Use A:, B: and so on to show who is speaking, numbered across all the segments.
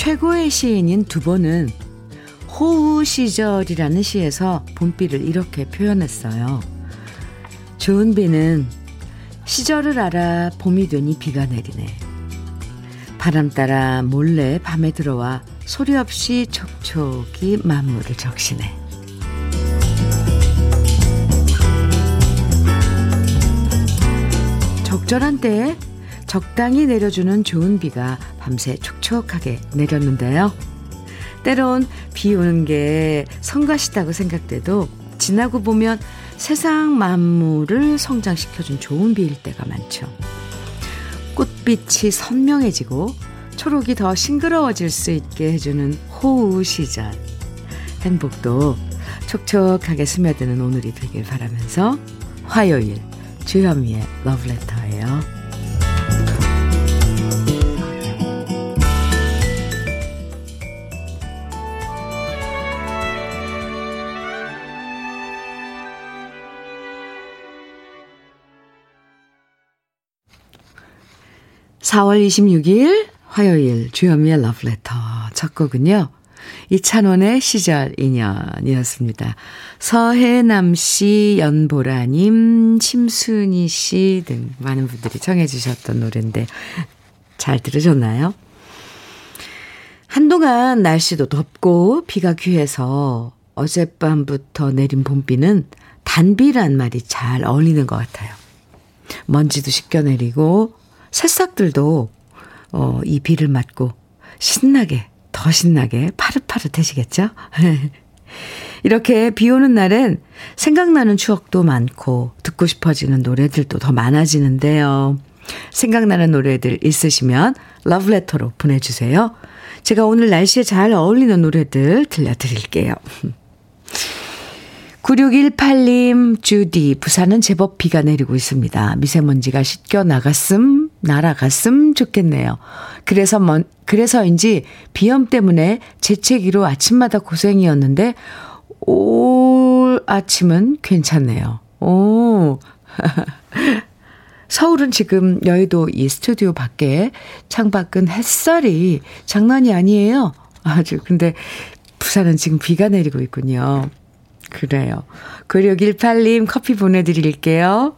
A: 최고의 시인인 두보는 호우 시절이라는 시에서 봄비를 이렇게 표현했어요. 좋은 비는 시절을 알아 봄이 되니 비가 내리네. 바람 따라 몰래 밤에 들어와 소리 없이 촉촉이 만물을 적시네. 적절한 때에 적당히 내려주는 좋은 비가 밤새 촉촉하게 내렸는데요. 때론 비 오는 게 성가시다고 생각돼도 지나고 보면 세상 만물을 성장시켜준 좋은 비일 때가 많죠. 꽃빛이 선명해지고 초록이 더 싱그러워질 수 있게 해주는 호우 시절. 행복도 촉촉하게 스며드는 오늘이 되길 바라면서 화요일 주현미의 러브레터예요. 4월 26일 화요일 주현미의 러브레터 첫 곡은요. 이찬원의 시절 인연이었습니다. 서해남 씨, 연보라님, 심순희 씨등 많은 분들이 청해 주셨던 노래인데 잘 들으셨나요? 한동안 날씨도 덥고 비가 귀해서 어젯밤부터 내린 봄비는 단비란 말이 잘 어울리는 것 같아요. 먼지도 씻겨 내리고 새싹들도 어, 이 비를 맞고 신나게 더 신나게 파릇파릇해지겠죠? 이렇게 비 오는 날엔 생각나는 추억도 많고 듣고 싶어지는 노래들도 더 많아지는데요. 생각나는 노래들 있으시면 러브레터로 보내주세요. 제가 오늘 날씨에 잘 어울리는 노래들 들려드릴게요. 9618님, 주디, 부산은 제법 비가 내리고 있습니다. 미세먼지가 씻겨 나갔음, 날아갔음 좋겠네요. 그래서 먼, 그래서인지 비염 때문에 재채기로 아침마다 고생이었는데, 올 아침은 괜찮네요. 오. 서울은 지금 여의도 이 스튜디오 밖에 창밖은 햇살이 장난이 아니에요. 아주. 근데 부산은 지금 비가 내리고 있군요. 그래요. 9618님 커피 보내드릴게요.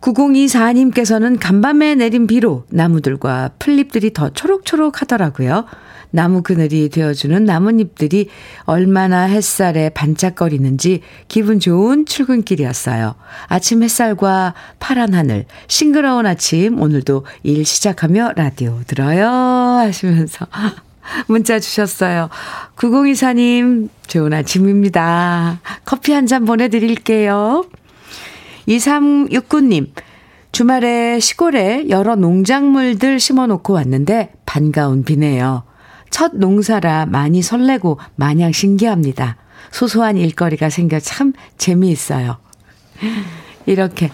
A: 9024님께서는 간밤에 내린 비로 나무들과 풀잎들이 더 초록초록 하더라고요. 나무 그늘이 되어주는 나뭇잎들이 얼마나 햇살에 반짝거리는지 기분 좋은 출근길이었어요. 아침 햇살과 파란 하늘, 싱그러운 아침, 오늘도 일 시작하며 라디오 들어요. 하시면서 문자 주셨어요. 9024님, 좋은 아침입니다. 커피 한 잔 보내드릴게요. 2369님, 주말에 시골에 여러 농작물들 심어 놓고 왔는데 반가운 비네요. 첫 농사라 많이 설레고 마냥 신기합니다. 소소한 일거리가 생겨 참 재미있어요. 이렇게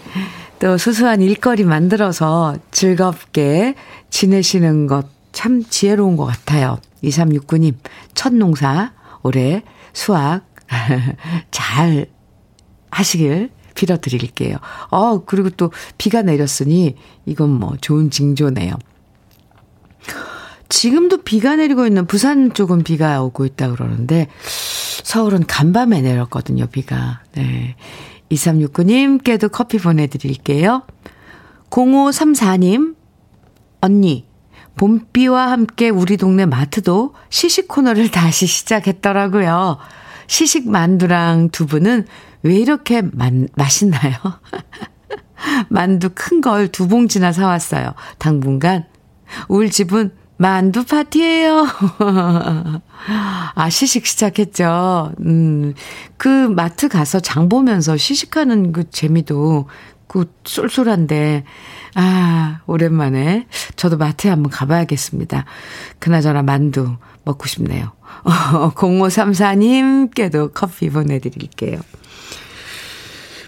A: 또 소소한 일거리 만들어서 즐겁게 지내시는 것 참 지혜로운 것 같아요. 2369님, 첫 농사 올해 수확 잘 하시길 빌어드릴게요. 어, 그리고 또 비가 내렸으니 이건 뭐 좋은 징조네요. 지금도 비가 내리고 있는 부산 쪽은 비가 오고 있다 그러는데 서울은 간밤에 내렸거든요, 비가. 네. 2369님께도 커피 보내드릴게요. 0534님, 언니, 봄비와 함께 우리 동네 마트도 시식 코너를 다시 시작했더라고요. 시식 만두랑 두부는 왜 이렇게 만, 맛있나요? 만두 큰 걸 두 봉지나 사왔어요. 당분간 울 집은 만두 파티예요. 아, 시식 시작했죠. 음, 그 마트 가서 장 보면서 시식하는 그 재미도 그 쏠쏠한데, 아, 오랜만에 저도 마트에 한번 가봐야겠습니다. 그나저나 만두 먹고 싶네요. 0534님께도 커피 보내드릴게요.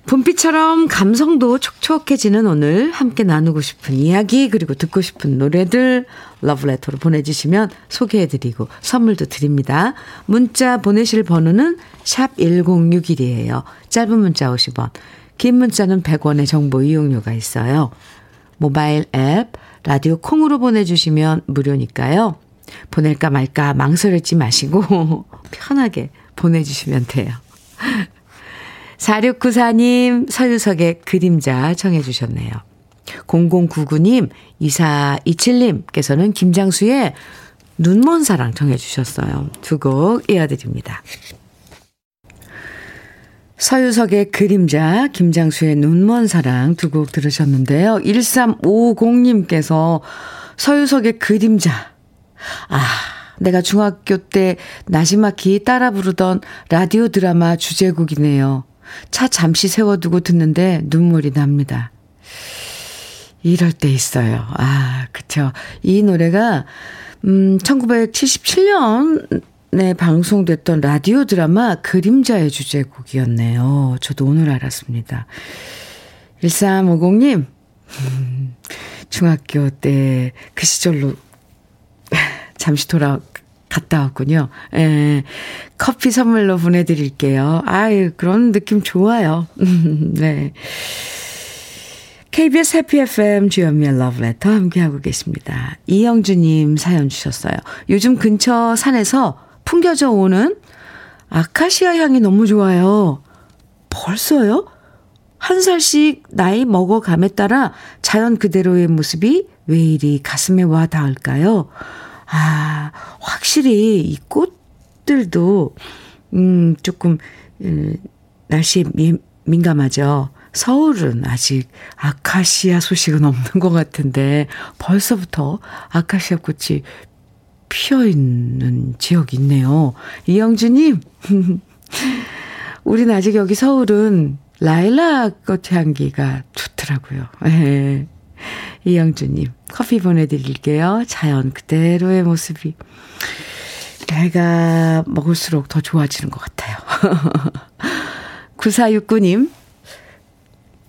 A: 봄비처럼 감성도 촉촉해지는 오늘 함께 나누고 싶은 이야기 그리고 듣고 싶은 노래들 러브레터로 보내주시면 소개해드리고 선물도 드립니다. 문자 보내실 번호는 샵 1061이에요. 짧은 문자 50원 긴 문자는 100원의 정보 이용료가 있어요. 모바일 앱 라디오 콩으로 보내주시면 무료니까요. 보낼까 말까 망설이지 마시고 편하게 보내주시면 돼요. 4694님 서유석의 그림자 청해 주셨네요. 0099님 2427님께서는 김장수의 눈먼 사랑 청해 주셨어요. 두 곡 이어드립니다. 서유석의 그림자, 김장수의 눈먼 사랑 두 곡 들으셨는데요. 1350님께서 서유석의 그림자. 아, 내가 중학교 때 나시마키 따라 부르던 라디오 드라마 주제곡이네요. 차 잠시 세워두고 듣는데 눈물이 납니다. 이럴 때 있어요. 아, 그쵸. 이 노래가, 음, 1977년에 방송됐던 라디오 드라마 그림자의 주제곡이었네요. 저도 오늘 알았습니다. 1350님, 음, 중학교 때 그 시절로 잠시 돌아 갔다 왔군요. 예, 커피 선물로 보내드릴게요. 아유, 그런 느낌 좋아요. 네. KBS 해피 FM 주연미의 러브레터 함께하고 계십니다. 이영주님 사연 주셨어요. 요즘 근처 산에서 풍겨져 오는 아카시아 향이 너무 좋아요. 벌써요? 한 살씩 나이 먹어감에 따라 자연 그대로의 모습이 왜 이리 가슴에 와 닿을까요? 아, 확실히 이 꽃들도, 음, 조금, 음, 날씨에 미, 민감하죠. 서울은 아직 아카시아 소식은 없는 것 같은데 벌써부터 아카시아 꽃이 피어 있는 지역이 있네요. 이영주님, 우린 아직 여기 서울은 라일락 꽃 향기가 좋더라고요. 예. 이영주님, 커피 보내드릴게요. 자연 그대로의 모습이. 내가 먹을수록 더 좋아지는 것 같아요. 9469님,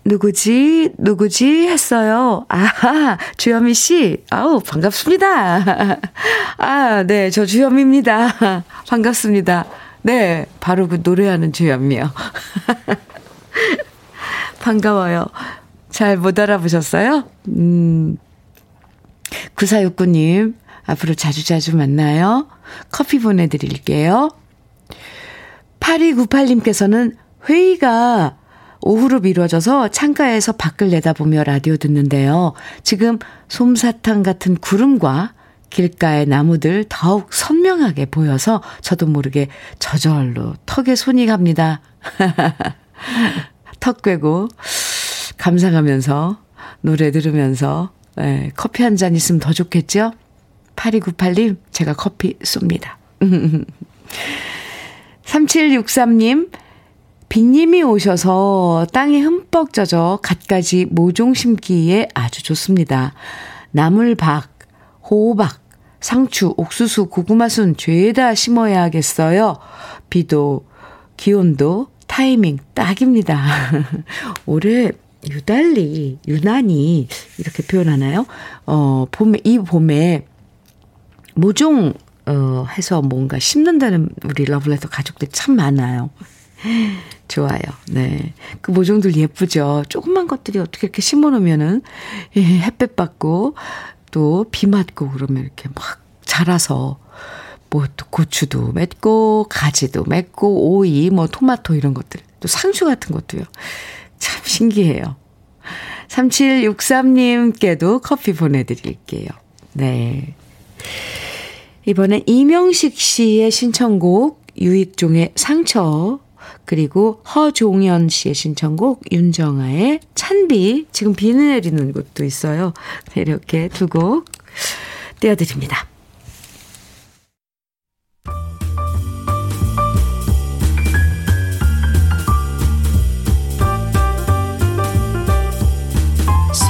A: 누구지, 누구지 했어요. 아하, 주현미 씨. 아우, 반갑습니다. 아, 네, 저 주현미입니다. 반갑습니다. 네, 바로 그 노래하는 주현미요. 반가워요. 잘 못 알아보셨어요? 음, 9469님, 앞으로 자주자주 만나요. 커피 보내드릴게요. 8298님께서는 회의가 오후로 미뤄져서 창가에서 밖을 내다보며 라디오 듣는데요. 지금 솜사탕 같은 구름과 길가의 나무들 더욱 선명하게 보여서 저도 모르게 저절로 턱에 손이 갑니다. 턱 꿰고 감상하면서 노래 들으면서 네, 커피 한 잔 있으면 더 좋겠죠? 8298님 제가 커피 쏩니다. 3763님 빗님이 오셔서 땅에 흠뻑 젖어 갖가지 모종 심기에 아주 좋습니다. 나물박, 호박, 상추, 옥수수, 고구마순 죄다 심어야겠어요. 비도, 기온도, 타이밍 딱입니다. 올해 유달리, 유난히 이렇게 표현하나요? 어, 봄에, 이 봄에 모종, 어, 해서 뭔가 심는다는 우리 러블레터 가족들 참 많아요. 좋아요. 네. 그 모종들 예쁘죠? 조그만 것들이 어떻게 이렇게 심어 놓으면은, 예, 햇볕 받고, 또 비 맞고 그러면 이렇게 막 자라서, 뭐 또 고추도 맺고, 가지도 맺고, 오이, 뭐 토마토 이런 것들, 또 상추 같은 것도요. 참 신기해요. 3763님께도 커피 보내드릴게요. 네. 이번엔 이명식 씨의 신청곡, 유익종의 상처 그리고 허종현 씨의 신청곡 윤정아의 찬비 지금 비 내리는 곳도 있어요. 네, 이렇게 두 곡 띄워드립니다.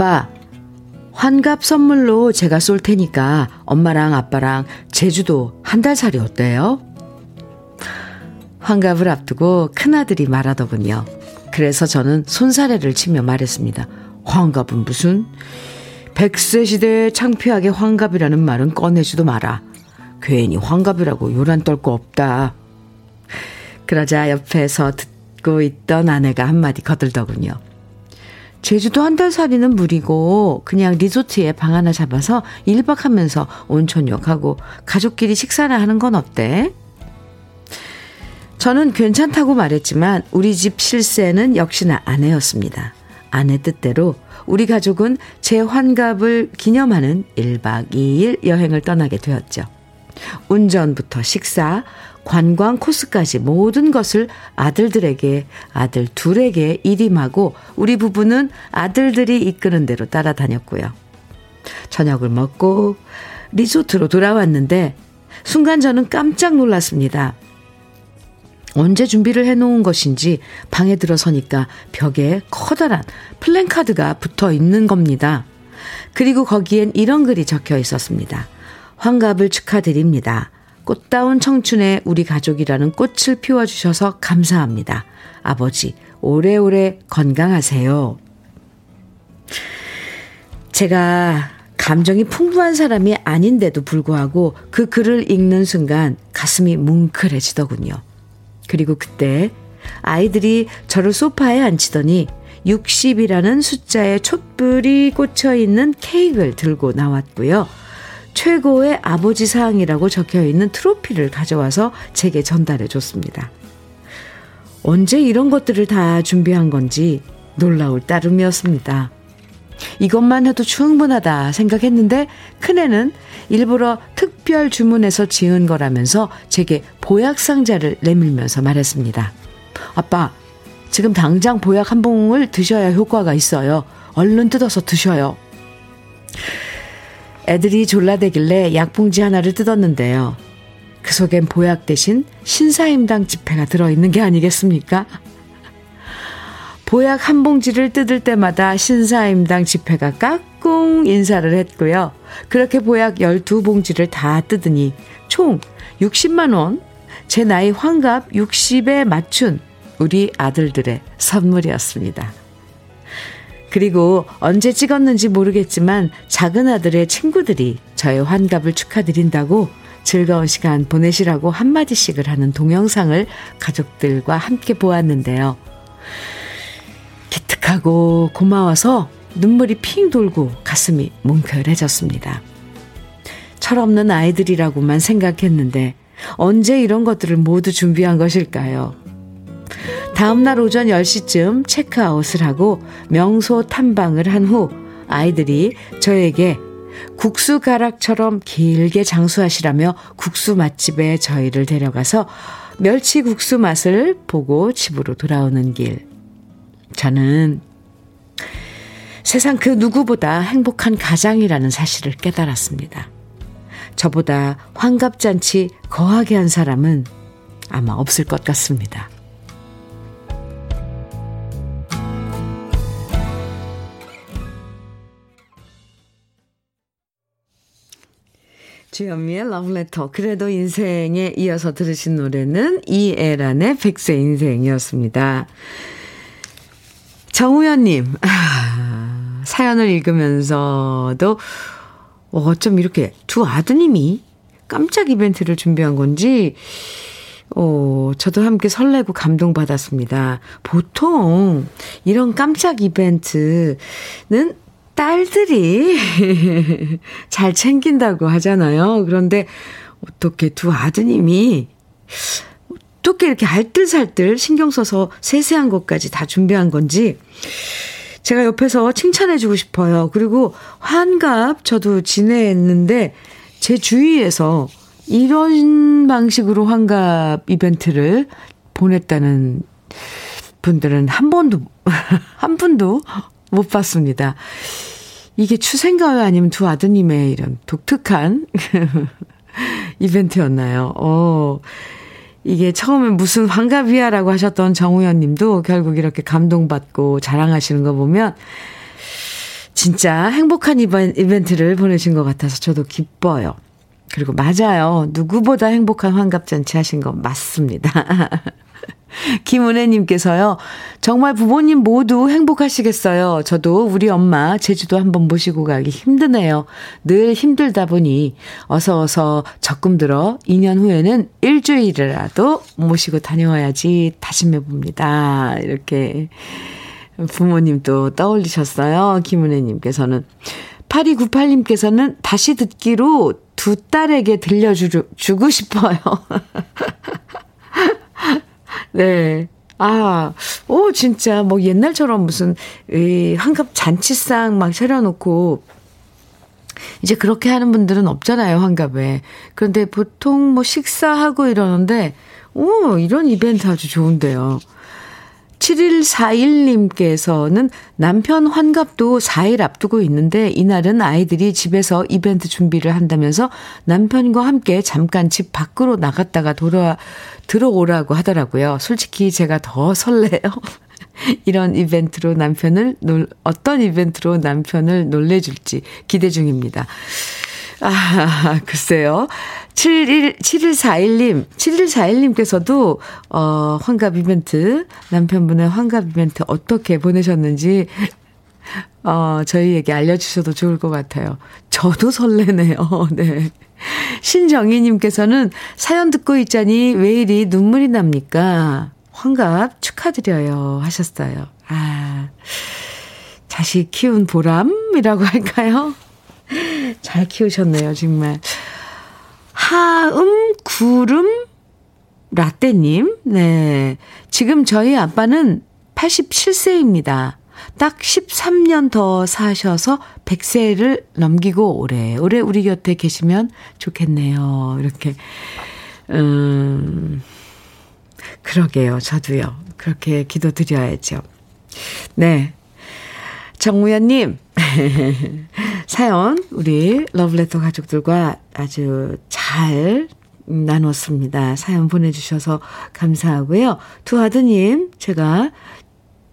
A: 아빠, 환갑 선물로 제가 쏠 테니까 엄마랑 아빠랑 제주도 한 달 살이 어때요? 환갑을 앞두고 큰아들이 말하더군요. 그래서 저는 손사래를 치며 말했습니다. 환갑은 무슨? 백세 시대에 창피하게 환갑이라는 말은 꺼내지도 마라. 괜히 환갑이라고 요란 떨 거 없다. 그러자 옆에서 듣고 있던 아내가 한마디 거들더군요. 제주도 한 달 살이는 무리고 그냥 리조트에 방 하나 잡아서 1박 하면서 온천욕 하고 가족끼리 식사나 하는 건 어때? 저는 괜찮다고 말했지만 우리 집 실세는 역시나 아내였습니다. 아내 뜻대로 우리 가족은 제 환갑을 기념하는 1박 2일 여행을 떠나게 되었죠. 운전부터 식사, 관광 코스까지 모든 것을 아들들에게, 아들 둘에게 일임하고 우리 부부는 아들들이 이끄는 대로 따라다녔고요. 저녁을 먹고 리조트로 돌아왔는데 순간 저는 깜짝 놀랐습니다. 언제 준비를 해놓은 것인지 방에 들어서니까 벽에 커다란 플랜카드가 붙어 있는 겁니다. 그리고 거기엔 이런 글이 적혀 있었습니다. 환갑을 축하드립니다. 꽃다운 청춘에 우리 가족이라는 꽃을 피워주셔서 감사합니다. 아버지, 오래오래 건강하세요. 제가 감정이 풍부한 사람이 아닌데도 불구하고 그 글을 읽는 순간 가슴이 뭉클해지더군요. 그리고 그때 아이들이 저를 소파에 앉히더니 60이라는 숫자에 촛불이 꽂혀 있는 케이크를 들고 나왔고요. 최고의 아버지 사항이라고 적혀 있는 트로피를 가져와서 제게 전달해 줬습니다. 언제 이런 것들을 다 준비한 건지 놀라울 따름이었습니다. 이것만 해도 충분하다 생각했는데 큰애는 일부러 특별 주문해서 지은 거라면서 제게 보약 상자를 내밀면서 말했습니다. 아빠, 지금 당장 보약 한 봉을 드셔야 효과가 있어요. 얼른 뜯어서 드셔요. 애들이 졸라대길래 약봉지 하나를 뜯었는데요. 그 속엔 보약 대신 신사임당 지폐가 들어있는 게 아니겠습니까? 보약 한 봉지를 뜯을 때마다 신사임당 지폐가 깍꿍 인사를 했고요. 그렇게 보약 12봉지를 다 뜯으니 총 60만원, 제 나이 환갑 60에 맞춘 우리 아들들의 선물이었습니다. 그리고 언제 찍었는지 모르겠지만 작은 아들의 친구들이 저의 환갑을 축하드린다고 즐거운 시간 보내시라고 한마디씩을 하는 동영상을 가족들과 함께 보았는데요. 기특하고 고마워서 눈물이 핑 돌고 가슴이 뭉클해졌습니다. 철없는 아이들이라고만 생각했는데 언제 이런 것들을 모두 준비한 것일까요? 다음날 오전 10시쯤 체크아웃을 하고 명소 탐방을 한 후 아이들이 저에게 국수 가락처럼 길게 장수하시라며 국수 맛집에 저희를 데려가서 멸치 국수 맛을 보고 집으로 돌아오는 길. 저는 세상 그 누구보다 행복한 가장이라는 사실을 깨달았습니다. 저보다 환갑잔치 거하게 한 사람은 아마 없을 것 같습니다. 주현미의 러브레터. 그래도 인생에 이어서 들으신 노래는 이애란의 백세 인생이었습니다. 정우현님, 아, 사연을 읽으면서도 어쩜 이렇게 두 아드님이 깜짝 이벤트를 준비한 건지, 어, 저도 함께 설레고 감동받았습니다. 보통 이런 깜짝 이벤트는 딸들이 잘 챙긴다고 하잖아요. 그런데 어떻게 두 아드님이 어떻게 이렇게 알뜰살뜰 신경 써서 세세한 것까지 다 준비한 건지 제가 옆에서 칭찬해주고 싶어요. 그리고 환갑 저도 지냈는데 제 주위에서 이런 방식으로 환갑 이벤트를 보냈다는 분들은 한 번도, 한 분도 못 봤습니다. 이게 추생가요? 아니면 두 아드님의 이런 독특한 이벤트였나요? 어, 이게 처음에 무슨 환갑이야 라고 하셨던 정우현 님도 결국 이렇게 감동받고 자랑하시는 거 보면 진짜 행복한 이벤트를 보내신 것 같아서 저도 기뻐요. 그리고 맞아요. 누구보다 행복한 환갑잔치 하신 거 맞습니다. 김은혜님께서요, 정말 부모님 모두 행복하시겠어요. 저도 우리 엄마 제주도 한번 모시고 가기 힘드네요. 늘 힘들다 보니 어서 어서 적금 들어 2년 후에는 일주일이라도 모시고 다녀와야지 다짐해 봅니다. 이렇게 부모님 또 떠올리셨어요. 김은혜님께서는. 8298님께서는 다시 듣기로 두 딸에게 들려주고 싶어요. 네. 아, 오, 진짜, 뭐, 옛날처럼 무슨, 이, 환갑 잔치상 막 차려놓고, 이제 그렇게 하는 분들은 없잖아요, 환갑에. 그런데 보통 뭐 식사하고 이러는데, 오, 이런 이벤트 아주 좋은데요. 7141님께서는 남편 환갑도 4일 앞두고 있는데 이날은 아이들이 집에서 이벤트 준비를 한다면서 남편과 함께 잠깐 집 밖으로 나갔다가 돌아 들어오라고 하더라고요. 솔직히 제가 더 설레요. 이런 이벤트로 남편을 놀, 어떤 이벤트로 남편을 놀래줄지 기대 중입니다. 아, 글쎄요. 71, 7141님, 7141님께서도, 어, 환갑 이벤트, 남편분의 환갑 이벤트 어떻게 보내셨는지, 어, 저희에게 알려주셔도 좋을 것 같아요. 저도 설레네요. 네. 신정희님께서는 사연 듣고 있자니 왜 이리 눈물이 납니까? 환갑 축하드려요. 하셨어요. 아, 자식 키운 보람이라고 할까요? 잘 키우셨네요, 정말. 하음, 구름, 라떼님, 네. 지금 저희 아빠는 87세입니다. 딱 13년 더 사셔서 100세를 넘기고 오래오래 우리 곁에 계시면 좋겠네요. 이렇게, 음, 그러게요. 저도요. 그렇게 기도드려야죠. 네. 정우현님, 사연, 우리 러브레터 가족들과 아주 잘 나눴습니다. 사연 보내주셔서 감사하고요. 두 아드님, 제가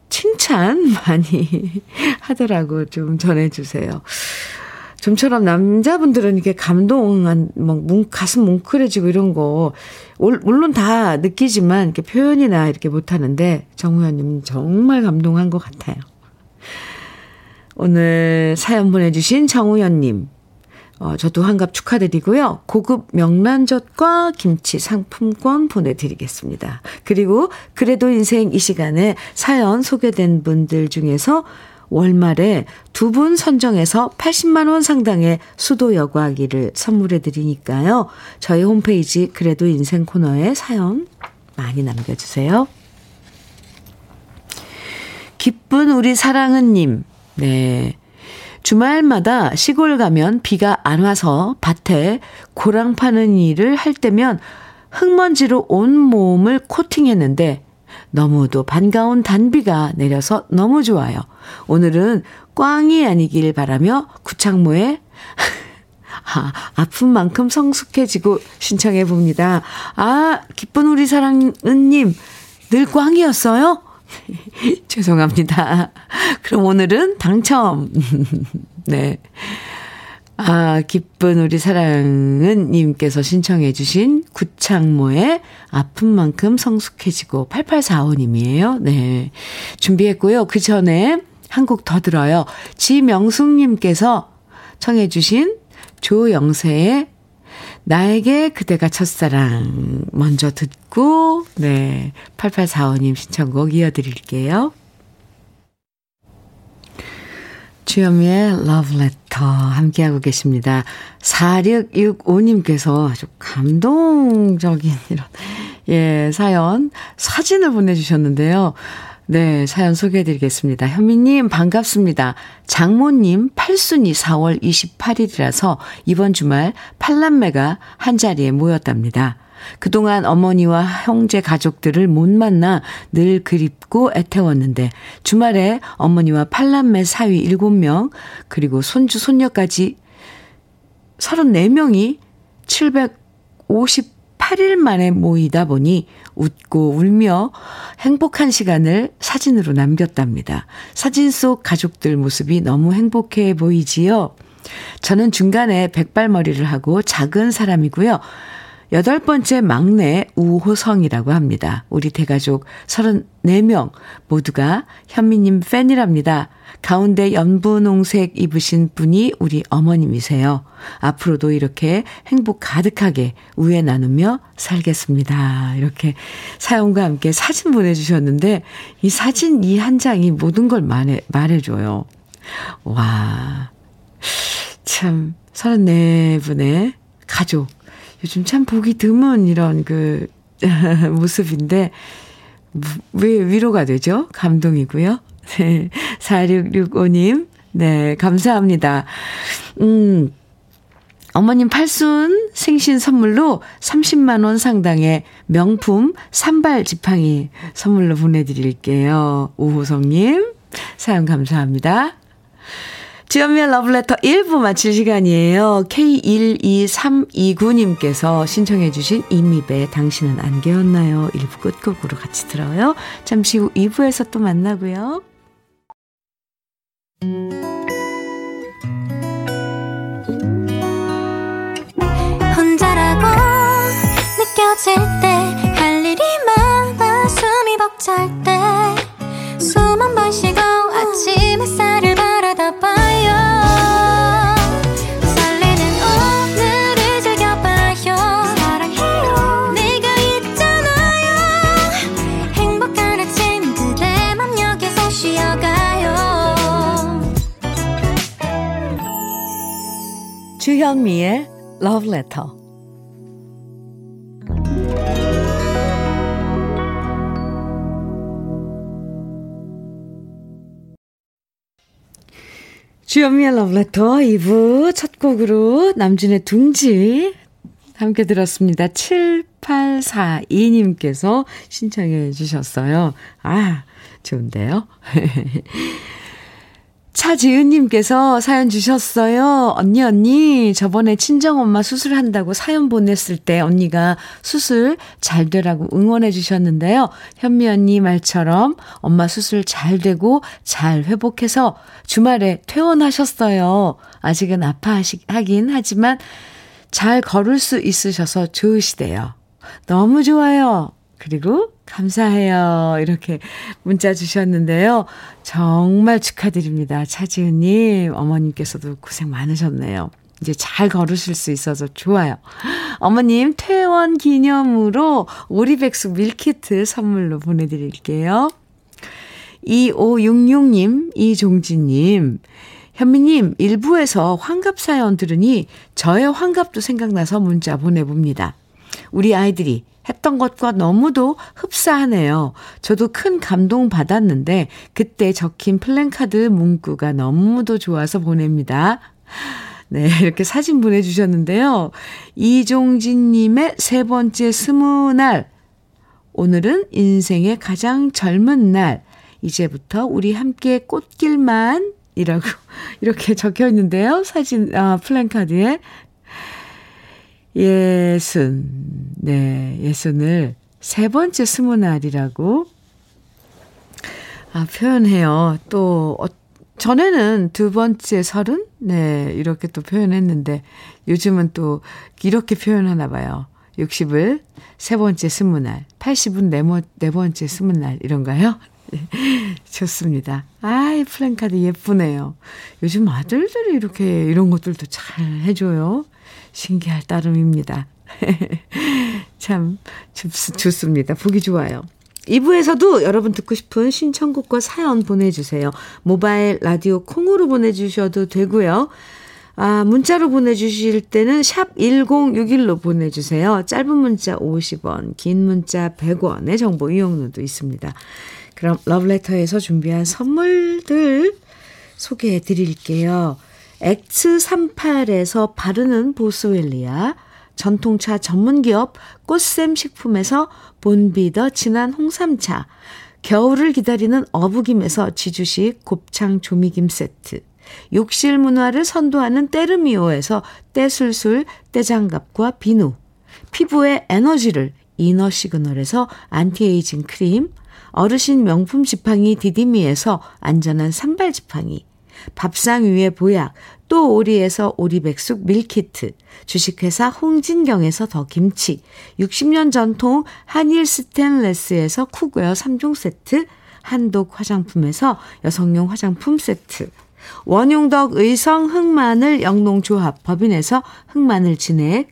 A: 칭찬 많이 하더라고 좀 전해주세요. 좀처럼 남자분들은 이렇게 감동한, 뭐, 가슴 뭉클해지고 이런 거, 물론 다 느끼지만, 이렇게 표현이나 이렇게 못하는데, 정우현님 정말 감동한 것 같아요. 오늘 사연 보내주신 정우현님, 어, 저도 환갑 축하드리고요. 고급 명란젓과 김치 상품권 보내드리겠습니다. 그리고 그래도 인생 이 시간에 사연 소개된 분들 중에서 월말에 두 분 선정해서 80만원 상당의 수도 여과기를 선물해 드리니까요. 저희 홈페이지 그래도 인생 코너에 사연 많이 남겨주세요. 기쁜 우리 사랑은님, 네. 주말마다 시골 가면 비가 안 와서 밭에 고랑 파는 일을 할 때면 흙먼지로 온 몸을 코팅했는데 너무도 반가운 단비가 내려서 너무 좋아요. 오늘은 꽝이 아니길 바라며 구창모의 아, 아픈 만큼 성숙해지고 신청해 봅니다. 아, 기쁜 우리 사랑은님, 늘 꽝이었어요? 죄송합니다. 그럼 오늘은 당첨. 네. 아, 기쁜 우리 사랑은 님께서 신청해 주신 구창모의 아픈 만큼 성숙해지고 8845님이에요. 네. 준비했고요. 그 전에 한 곡 더 들어요. 지명숙 님께서 청해 주신 조영세의 나에게 그대가 첫사랑 먼저 듣고 네 8845님 신청곡 이어드릴게요. 주현미의 러브레터 함께하고 계십니다. 4665님께서 아주 감동적인 이런, 예, 사연, 사진을 보내주셨는데요. 네, 사연 소개해 드리겠습니다. 현미님, 반갑습니다. 장모님 8순이 4월 28일이라서 이번 주말 팔남매가 한자리에 모였답니다. 그동안 어머니와 형제 가족들을 못 만나 늘 그립고 애태웠는데 주말에 어머니와 팔남매 사위 7명 그리고 손주 손녀까지 34명이 750 8일 만에 모이다 보니 웃고 울며 행복한 시간을 사진으로 남겼답니다. 사진 속 가족들 모습이 너무 행복해 보이지요? 저는 중간에 백발머리를 하고 작은 사람이고요. 여덟 번째 막내 우호성이라고 합니다. 우리 대가족 34명 모두가 현미님 팬이랍니다. 가운데 연분홍색 입으신 분이 우리 어머님이세요. 앞으로도 이렇게 행복 가득하게 우애 나누며 살겠습니다. 이렇게 사연과 함께 사진 보내주셨는데 이 사진 이 한 장이 모든 걸 말해, 말해줘요. 와. 참, 34분의 가족. 요즘 참 보기 드문 이런 그 모습인데, 왜 위로가 되죠? 감동이고요. 네. 4665님, 네, 감사합니다. 음, 어머님 팔순 생신 선물로 30만원 상당의 명품 산발 지팡이 선물로 보내드릴게요. 오호성님, 사연 감사합니다. 주연미의 러브레터 1부 마칠 시간이에요. K12329님께서 신청해 주신 이미배 당신은 안 깨었나요? 1부 끝곡으로 같이 들어요. 잠시 후 2부에서 또 만나고요.
B: 혼자라고 느껴질 때 할 일이 많아 숨이 벅찰 때숨한번 쉬고
A: 주현미의 Love Letter. 주현미의 Love Letter 2부 첫 곡으로 남준의 둥지 함께 들었습니다. 7842님께서 신청해 주셨어요. 아, 좋은데요? 차지은님께서 사연 주셨어요. 언니, 언니, 저번에 친정엄마 수술한다고 사연 보냈을 때 언니가 수술 잘 되라고 응원해 주셨는데요. 현미 언니 말처럼 엄마 수술 잘 되고 잘 회복해서 주말에 퇴원하셨어요. 아직은 아파하긴 하지만 잘 걸을 수 있으셔서 좋으시대요. 너무 좋아요. 그리고 감사해요. 이렇게 문자 주셨는데요. 정말 축하드립니다. 차지은님, 어머님께서도 고생 많으셨네요. 이제 잘 걸으실 수 있어서 좋아요. 어머님, 퇴원 기념으로 오리백숙 밀키트 선물로 보내드릴게요. 2566님, 이종진님, 현미님, 일부에서 환갑 사연 들으니 저의 환갑도 생각나서 문자 보내봅니다. 우리 아이들이 했던 것과 너무도 흡사하네요. 저도 큰 감동 받았는데 그때 적힌 플랜카드 문구가 너무도 좋아서 보냅니다. 네, 이렇게 사진 보내주셨는데요. 이종진님의 세 번째 스무 날. 오늘은 인생의 가장 젊은 날. 이제부터 우리 함께 꽃길만 이라고 이렇게 적혀 있는데요. 사진, 아, 플랜카드에. 예순, 네, 예순을 세 번째 스무 날이라고, 아, 표현해요. 또, 어, 전에는 두 번째 서른? 네, 이렇게 또 표현했는데, 요즘은 또 이렇게 표현하나 봐요. 60을 세 번째 스무 날, 80은 네, 네 번째 스무 날, 이런가요? 좋습니다. 아이, 플랜카드 예쁘네요. 요즘 아들들이 이렇게 이런 것들도 잘 해줘요. 신기할 따름입니다. 참 좋, 좋습니다. 보기 좋아요. 2부에서도 여러분 듣고 싶은 신청곡과 사연 보내주세요. 모바일 라디오 콩으로 보내주셔도 되고요. 아, 문자로 보내주실 때는 샵 1061로 보내주세요. 짧은 문자 50원, 긴 문자 100원의 정보 이용료도 있습니다. 그럼 러브레터에서 준비한 선물들 소개해 드릴게요. X38에서 바르는 보스웰리아, 전통차 전문기업 꽃샘 식품에서 본비더 진한 홍삼차, 겨울을 기다리는 어부김에서 지주식 곱창 조미김 세트, 욕실 문화를 선도하는 때르미오에서 때술술 때장갑과 비누, 피부의 에너지를 이너 시그널에서 안티에이징 크림, 어르신 명품 지팡이 디디미에서 안전한 산발 지팡이, 밥상 위의 보약, 또 오리에서 오리백숙 밀키트, 주식회사 홍진경에서 더 김치, 60년 전통 한일 스텐레스에서 cookware 3종 세트, 한독 화장품에서 여성용 화장품 세트, 원용덕 의성 흑마늘 영농조합 법인에서 흑마늘 진액,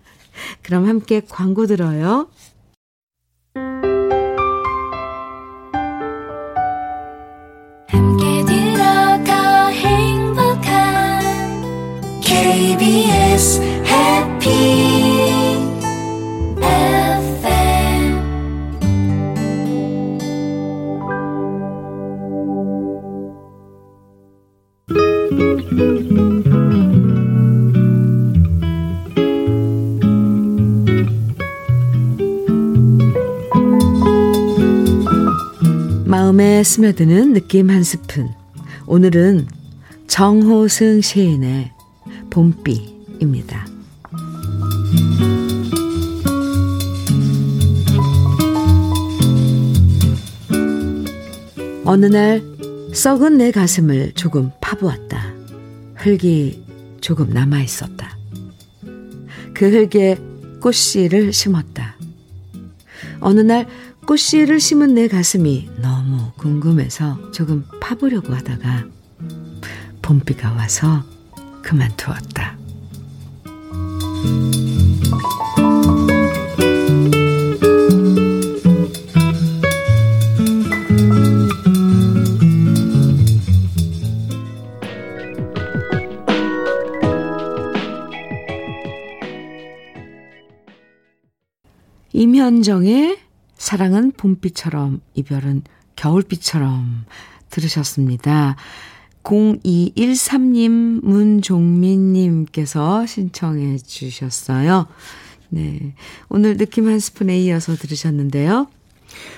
A: 그럼 함께 광고 들어요.
B: 함께 들어가 행복한 KBS 해피
A: 마음에 스며드는 느낌 한 스푼. 오늘은 정호승 시인의 봄비입니다. 어느 날 썩은 내 가슴을 조금 파보았다. 흙이 조금 남아 있었다. 그 흙에 꽃씨를 심었다. 어느 날 꽃씨를 심은 내 가슴이 너무 궁금해서 조금 파보려고 하다가 봄비가 와서 그만두었다. 임현정의 사랑은 봄비처럼 이별은 겨울비처럼 들으셨습니다. 0213님, 문종민님께서 신청해 주셨어요. 네. 오늘 느낌 한 스푼에 이어서 들으셨는데요.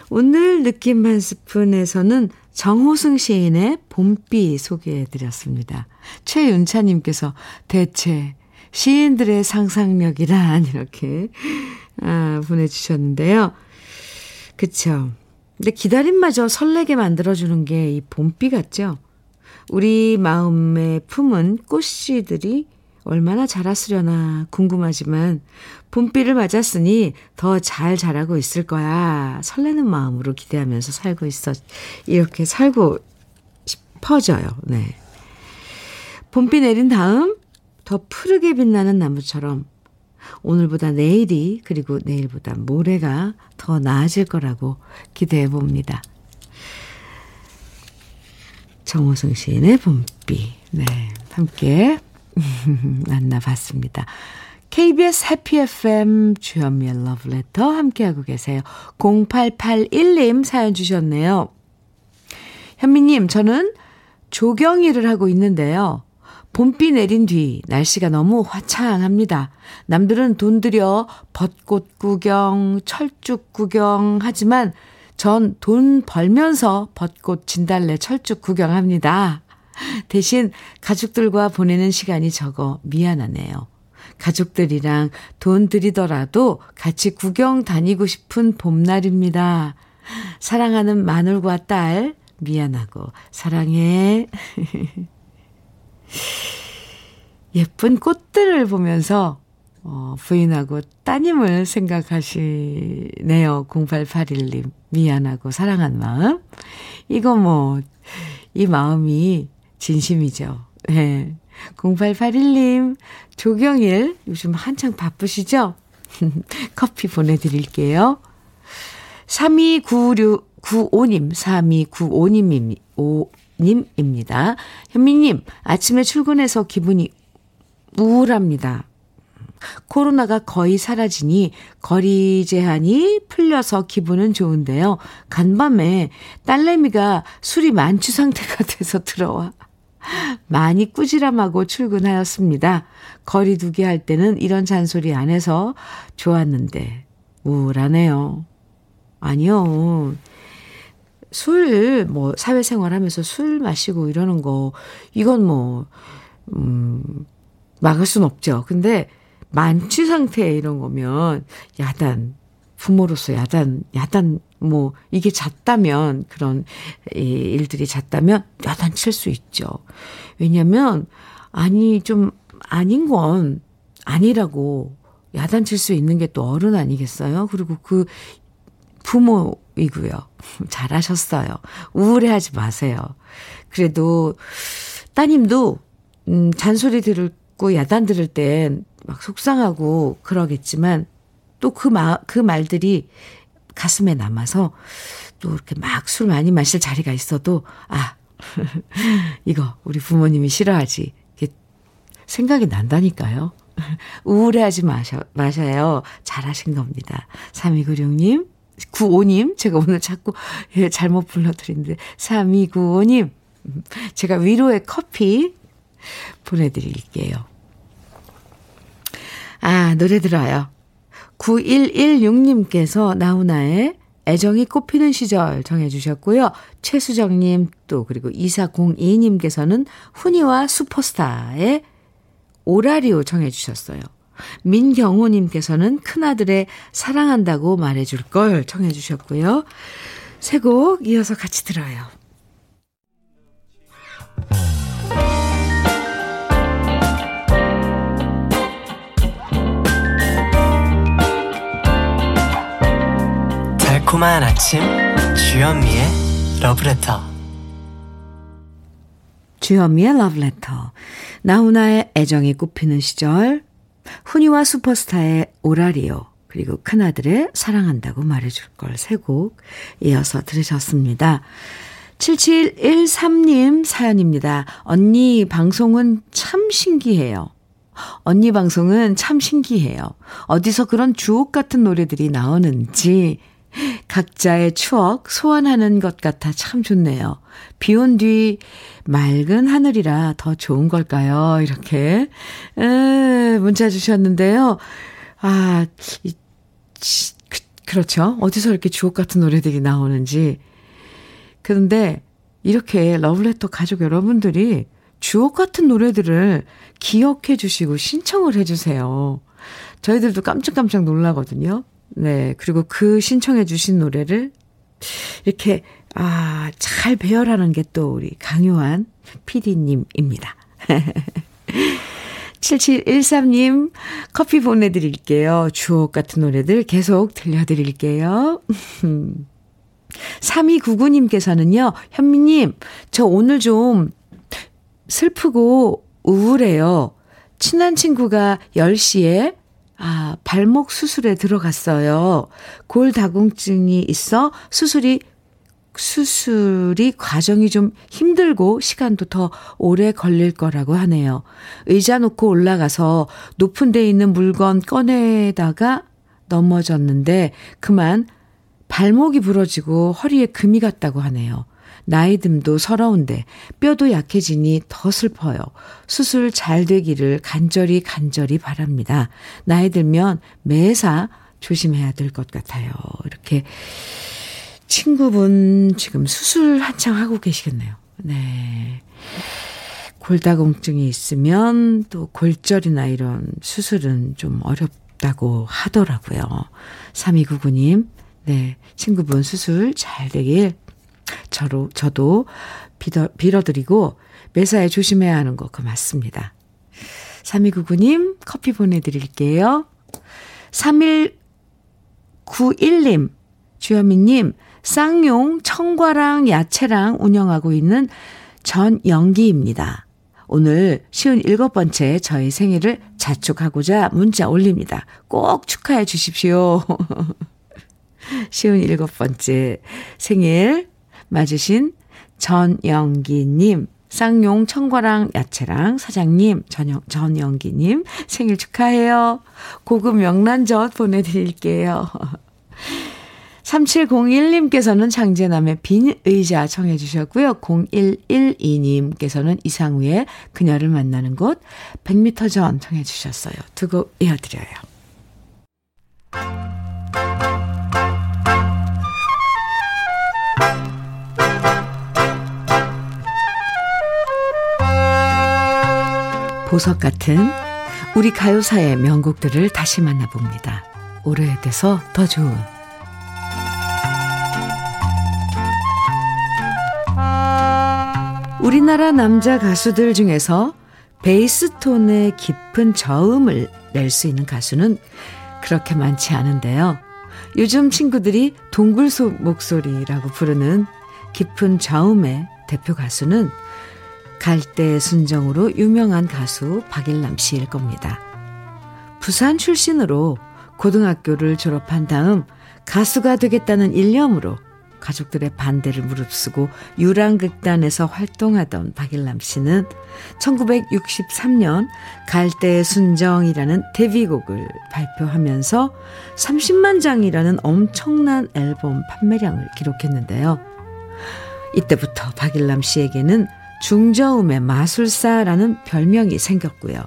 A: 오늘 느낌 한 스푼에서는 정호승 시인의 봄비 소개해 드렸습니다. 최윤차님께서 대체 시인들의 상상력이란 이렇게 아, 보내주셨는데요. 그쵸. 근데 기다림마저 설레게 만들어주는 게 이 봄비 같죠? 우리 마음에 품은 꽃씨들이 얼마나 자랐으려나 궁금하지만 봄비를 맞았으니 더 잘 자라고 있을 거야. 설레는 마음으로 기대하면서 살고 있어. 이렇게 살고 싶어져요. 네. 봄비 내린 다음 더 푸르게 빛나는 나무처럼 오늘보다 내일이 그리고 내일보다 모레가 더 나아질 거라고 기대해 봅니다. 정호승 시인의 봄비. 네. 함께 만나봤습니다. KBS 해피 FM 주현미의 러브레터 함께하고 계세요. 0881님 사연 주셨네요. 현미님, 저는 조경일을 하고 있는데요. 봄비 내린 뒤 날씨가 너무 화창합니다. 남들은 돈 들여 벚꽃 구경, 철쭉 구경 하지만 전 돈 벌면서 벚꽃 진달래 철쭉 구경합니다. 대신 가족들과 보내는 시간이 적어 미안하네요. 가족들이랑 돈 들이더라도 같이 구경 다니고 싶은 봄날입니다. 사랑하는 마눌과 딸, 미안하고 사랑해. 예쁜 꽃들을 보면서 어, 부인하고 따님을 생각하시네요. 0881님. 미안하고 사랑한 마음. 이거 뭐, 이 마음이 진심이죠. 네. 0881님, 조경일, 요즘 한창 바쁘시죠? 커피 보내드릴게요. 329695님, 3295님, 오, 님입니다. 현미님, 아침에 출근해서 기분이 우울합니다. 코로나가 거의 사라지니 거리 제한이 풀려서 기분은 좋은데요. 간밤에 딸내미가 술이 만취 상태가 돼서 들어와 많이 꾸지람하고 출근하였습니다. 거리 두기 할 때는 이런 잔소리 안 해서 좋았는데 우울하네요. 아니요. 술, 뭐, 사회생활 하면서 술 마시고 이러는 거, 이건 뭐, 음, 막을 순 없죠. 근데 만취 상태 이런 거면 야단, 부모로서 야단, 야단, 뭐, 이게 잦다면, 그런 일들이 잦다면 야단 칠 수 있죠. 왜냐면, 아니, 좀, 아닌 건 아니라고 야단 칠 수 있는 게 또 어른 아니겠어요? 그리고 그 부모이고요. 잘하셨어요. 우울해하지 마세요. 그래도 따님도 음, 잔소리 들 고 야단 들을 땐 막 속상하고 그러겠지만 또그 마, 그 말들이 가슴에 남아서 또 이렇게 막 술 많이 마실 자리가 있어도 아, 이거 우리 부모님이 싫어하지. 생각이 난다니까요. 우울해하지 마셔, 마셔요. 잘하신 겁니다. 3296님, 95님, 제가 오늘 자꾸 예, 잘못 불러드리는데, 3295님, 제가 위로의 커피 보내드릴게요. 아, 노래 들어요. 9116님께서 나훈아의 애정이 꽃피는 시절 정해주셨고요. 최수정님 또 그리고 2402님께서는 훈이와 슈퍼스타의 오라리오 정해주셨어요. 민경호님께서는 큰아들의 사랑한다고 말해줄 걸 청해주셨고요. 세 곡 이어서 같이 들어요.
C: 달콤한 아침 주현미의 러브레터
A: 주현미의 러브레터 나훈아의 애정이 꽃피는 시절 훈이와 슈퍼스타의 오라리오 그리고 큰아들의 사랑한다고 말해줄 걸 세 곡 이어서 들으셨습니다. 7713님 사연입니다. 언니 방송은 참 신기해요. 언니 방송은 참 신기해요. 어디서 그런 주옥 같은 노래들이 나오는지 각자의 추억 소환하는 것 같아 참 좋네요. 비 온 뒤 맑은 하늘이라 더 좋은 걸까요? 이렇게 에, 문자 주셨는데요. 아, 이, 그, 그렇죠. 어디서 이렇게 주옥 같은 노래들이 나오는지. 그런데 이렇게 러블레터 가족 여러분들이 주옥 같은 노래들을 기억해 주시고 신청을 해 주세요. 저희들도 깜짝깜짝 놀라거든요. 네. 그리고 그 신청해 주신 노래를 이렇게, 아, 잘 배열하는 게 또 우리 강요한 PD님입니다. 7713님 커피 보내드릴게요. 주옥 같은 노래들 계속 들려드릴게요. 3299님께서는요, 현미님, 저 오늘 좀 슬프고 우울해요. 친한 친구가 10시에 아, 발목 수술에 들어갔어요. 골다공증이 있어 수술이 수술이 과정이 좀 힘들고 시간도 더 오래 걸릴 거라고 하네요. 의자 놓고 올라가서 높은 데 있는 물건 꺼내다가 넘어졌는데 그만 발목이 부러지고 허리에 금이 갔다고 하네요. 나이 듦도 서러운데 뼈도 약해지니 더 슬퍼요. 수술 잘 되기를 간절히 간절히 바랍니다. 나이 들면 매사 조심해야 될 것 같아요. 이렇게 친구분 지금 수술 한창 하고 계시겠네요. 네. 골다공증이 있으면 또 골절이나 이런 수술은 좀 어렵다고 하더라고요. 3299님, 네. 친구분 수술 잘 되길 저로, 저도 빌어, 빌어드리고 매사에 조심해야 하는 거, 그 맞습니다. 3299님, 커피 보내드릴게요. 3191님, 주현미님, 쌍용 청과랑 야채랑 운영하고 있는 전영기입니다. 오늘 쉬운 일곱 번째 저희 생일을 자축하고자 문자 올립니다. 꼭 축하해 주십시오. 쉬운 일곱 번째 생일 맞으신 전영기님 쌍용 청과랑 야채랑 사장님, 전영, 전영기님 생일 축하해요. 고급 명란젓 보내드릴게요. 3701님께서는 장재남의 빈 의자 청해 주셨고요. 0112님께서는 이상우의 그녀를 만나는 곳 100m 전 청해 주셨어요. 두 곡 이어드려요. 보석 같은 우리 가요사의 명곡들을 다시 만나봅니다. 오래돼서 더 좋은 우리나라 남자 가수들 중에서 베이스톤의 깊은 저음을 낼 수 있는 가수는 그렇게 많지 않은데요. 요즘 친구들이 동굴소 목소리라고 부르는 깊은 저음의 대표 가수는 갈대 순정으로 유명한 가수 박일남 씨일 겁니다. 부산 출신으로 고등학교를 졸업한 다음 가수가 되겠다는 일념으로 가족들의 반대를 무릅쓰고 유랑극단에서 활동하던 박일남 씨는 1963년 갈대의 순정이라는 데뷔곡을 발표하면서 30만 장이라는 엄청난 앨범 판매량을 기록했는데요. 이때부터 박일남 씨에게는 중저음의 마술사라는 별명이 생겼고요.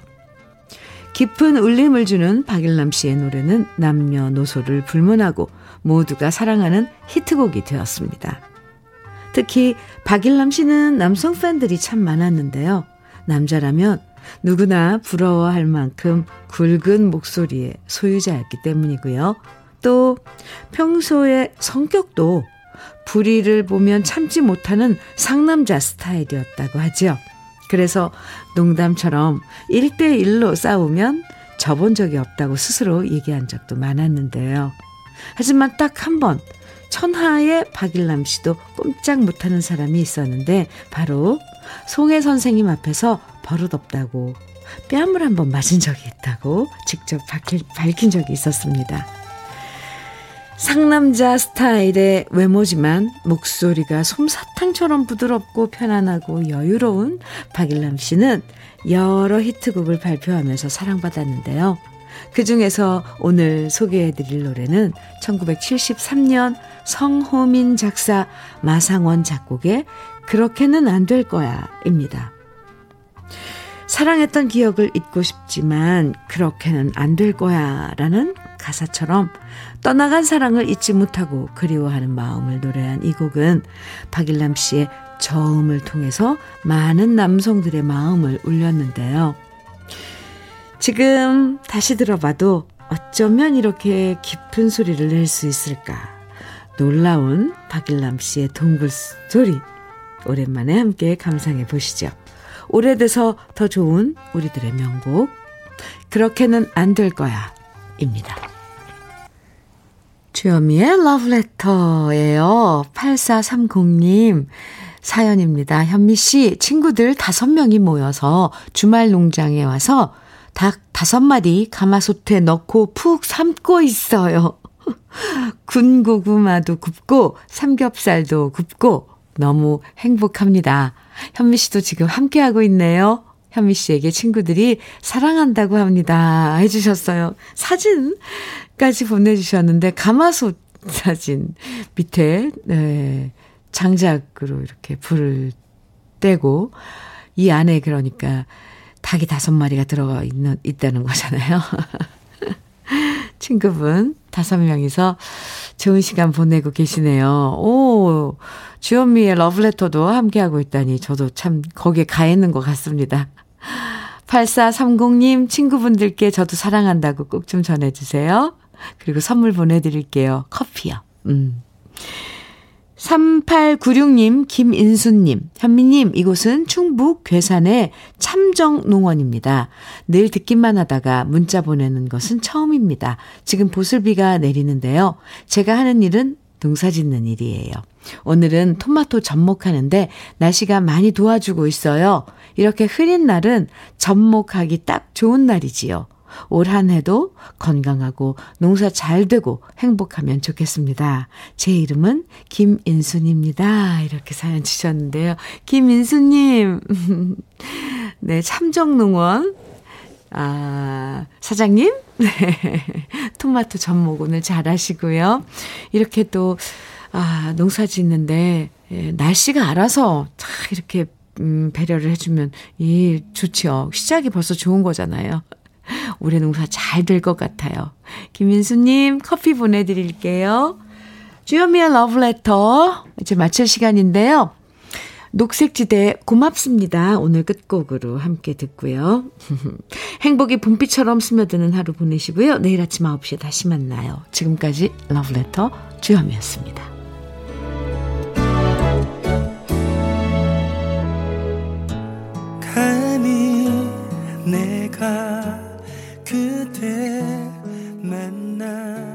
A: 깊은 울림을 주는 박일남 씨의 노래는 남녀노소를 불문하고 모두가 사랑하는 히트곡이 되었습니다. 특히 박일남 씨는 남성 팬들이 참 많았는데요. 남자라면 누구나 부러워할 만큼 굵은 목소리의 소유자였기 때문이고요. 또 평소의 성격도 불의를 보면 참지 못하는 상남자 스타일이었다고 하죠. 그래서 농담처럼 1대1로 싸우면 져본 적이 없다고 스스로 얘기한 적도 많았는데요. 하지만 딱 한 번, 천하의 박일남 씨도 꼼짝 못하는 사람이 있었는데, 바로 송혜 선생님 앞에서 버릇없다고 뺨을 한번 맞은 적이 있다고 직접 밝힌 적이 있었습니다. 상남자 스타일의 외모지만 목소리가 솜사탕처럼 부드럽고 편안하고 여유로운 박일남 씨는 여러 히트곡을 발표하면서 사랑받았는데요. 그 중에서 오늘 소개해드릴 노래는 1973년 성호민 작사 마상원 작곡의 그렇게는 안 될 거야 입니다. 사랑했던 기억을 잊고 싶지만 그렇게는 안 될 거야 라는 가사처럼 떠나간 사랑을 잊지 못하고 그리워하는 마음을 노래한 이 곡은 박일남 씨의 저음을 통해서 많은 남성들의 마음을 울렸는데요. 지금 다시 들어봐도 어쩌면 이렇게 깊은 소리를 낼 수 있을까? 놀라운 박일남 씨의 동굴 소리. 오랜만에 함께 감상해 보시죠. 오래돼서 더 좋은 우리들의 명곡. 그렇게는 안 될 거야. 입니다. 주현미의 러브레터예요. 8430님 사연입니다. 현미 씨, 친구들 다섯 명이 모여서 주말 농장에 와서 닭 다섯 마리 가마솥에 넣고 푹 삶고 있어요. 군고구마도 굽고 삼겹살도 굽고 너무 행복합니다. 현미 씨도 지금 함께하고 있네요. 현미 씨에게 친구들이 사랑한다고 합니다. 해주셨어요. 사진까지 보내주셨는데, 가마솥 사진 밑에, 네, 장작으로 이렇게 불을 떼고, 이 안에 그러니까 닭이 다섯 마리가 들어가 있는, 있다는 거잖아요. 친구분 다섯 명이서 좋은 시간 보내고 계시네요. 오, 주현미의 러브레터도 함께하고 있다니 저도 참 거기에 가 있는 것 같습니다. 8430님 친구분들께 저도 사랑한다고 꼭 좀 전해주세요. 그리고 선물 보내드릴게요. 커피요. 음. 3896님, 김인수님, 현미님, 이곳은 충북 괴산의 참정농원입니다. 늘 듣기만 하다가 문자 보내는 것은 처음입니다. 지금 보슬비가 내리는데요. 제가 하는 일은 농사 짓는 일이에요. 오늘은 토마토 접목하는데 날씨가 많이 도와주고 있어요. 이렇게 흐린 날은 접목하기 딱 좋은 날이지요. 올 한 해도 건강하고 농사 잘 되고 행복하면 좋겠습니다. 제 이름은 김인순입니다. 이렇게 사연 주셨는데요. 김인순님, 네, 참정농원, 아, 사장님, 네, 토마토 전목 오늘 잘 하시고요. 이렇게 또, 아, 농사 짓는데, 예, 날씨가 알아서 참 이렇게 음, 배려를 해주면, 이, 좋죠. 시작이 벌써 좋은 거잖아요. 올해 농사 잘 될 것 같아요. 김민수님, 커피 보내드릴게요. 주현미의 러브레터. 이제 마칠 시간인데요. 녹색지대 고맙습니다. 오늘 끝곡으로 함께 듣고요. 행복이 봄비처럼 스며드는 하루 보내시고요. 내일 아침 9시에 다시 만나요. 지금까지 러브레터 주현미였습니다. 그대 만나.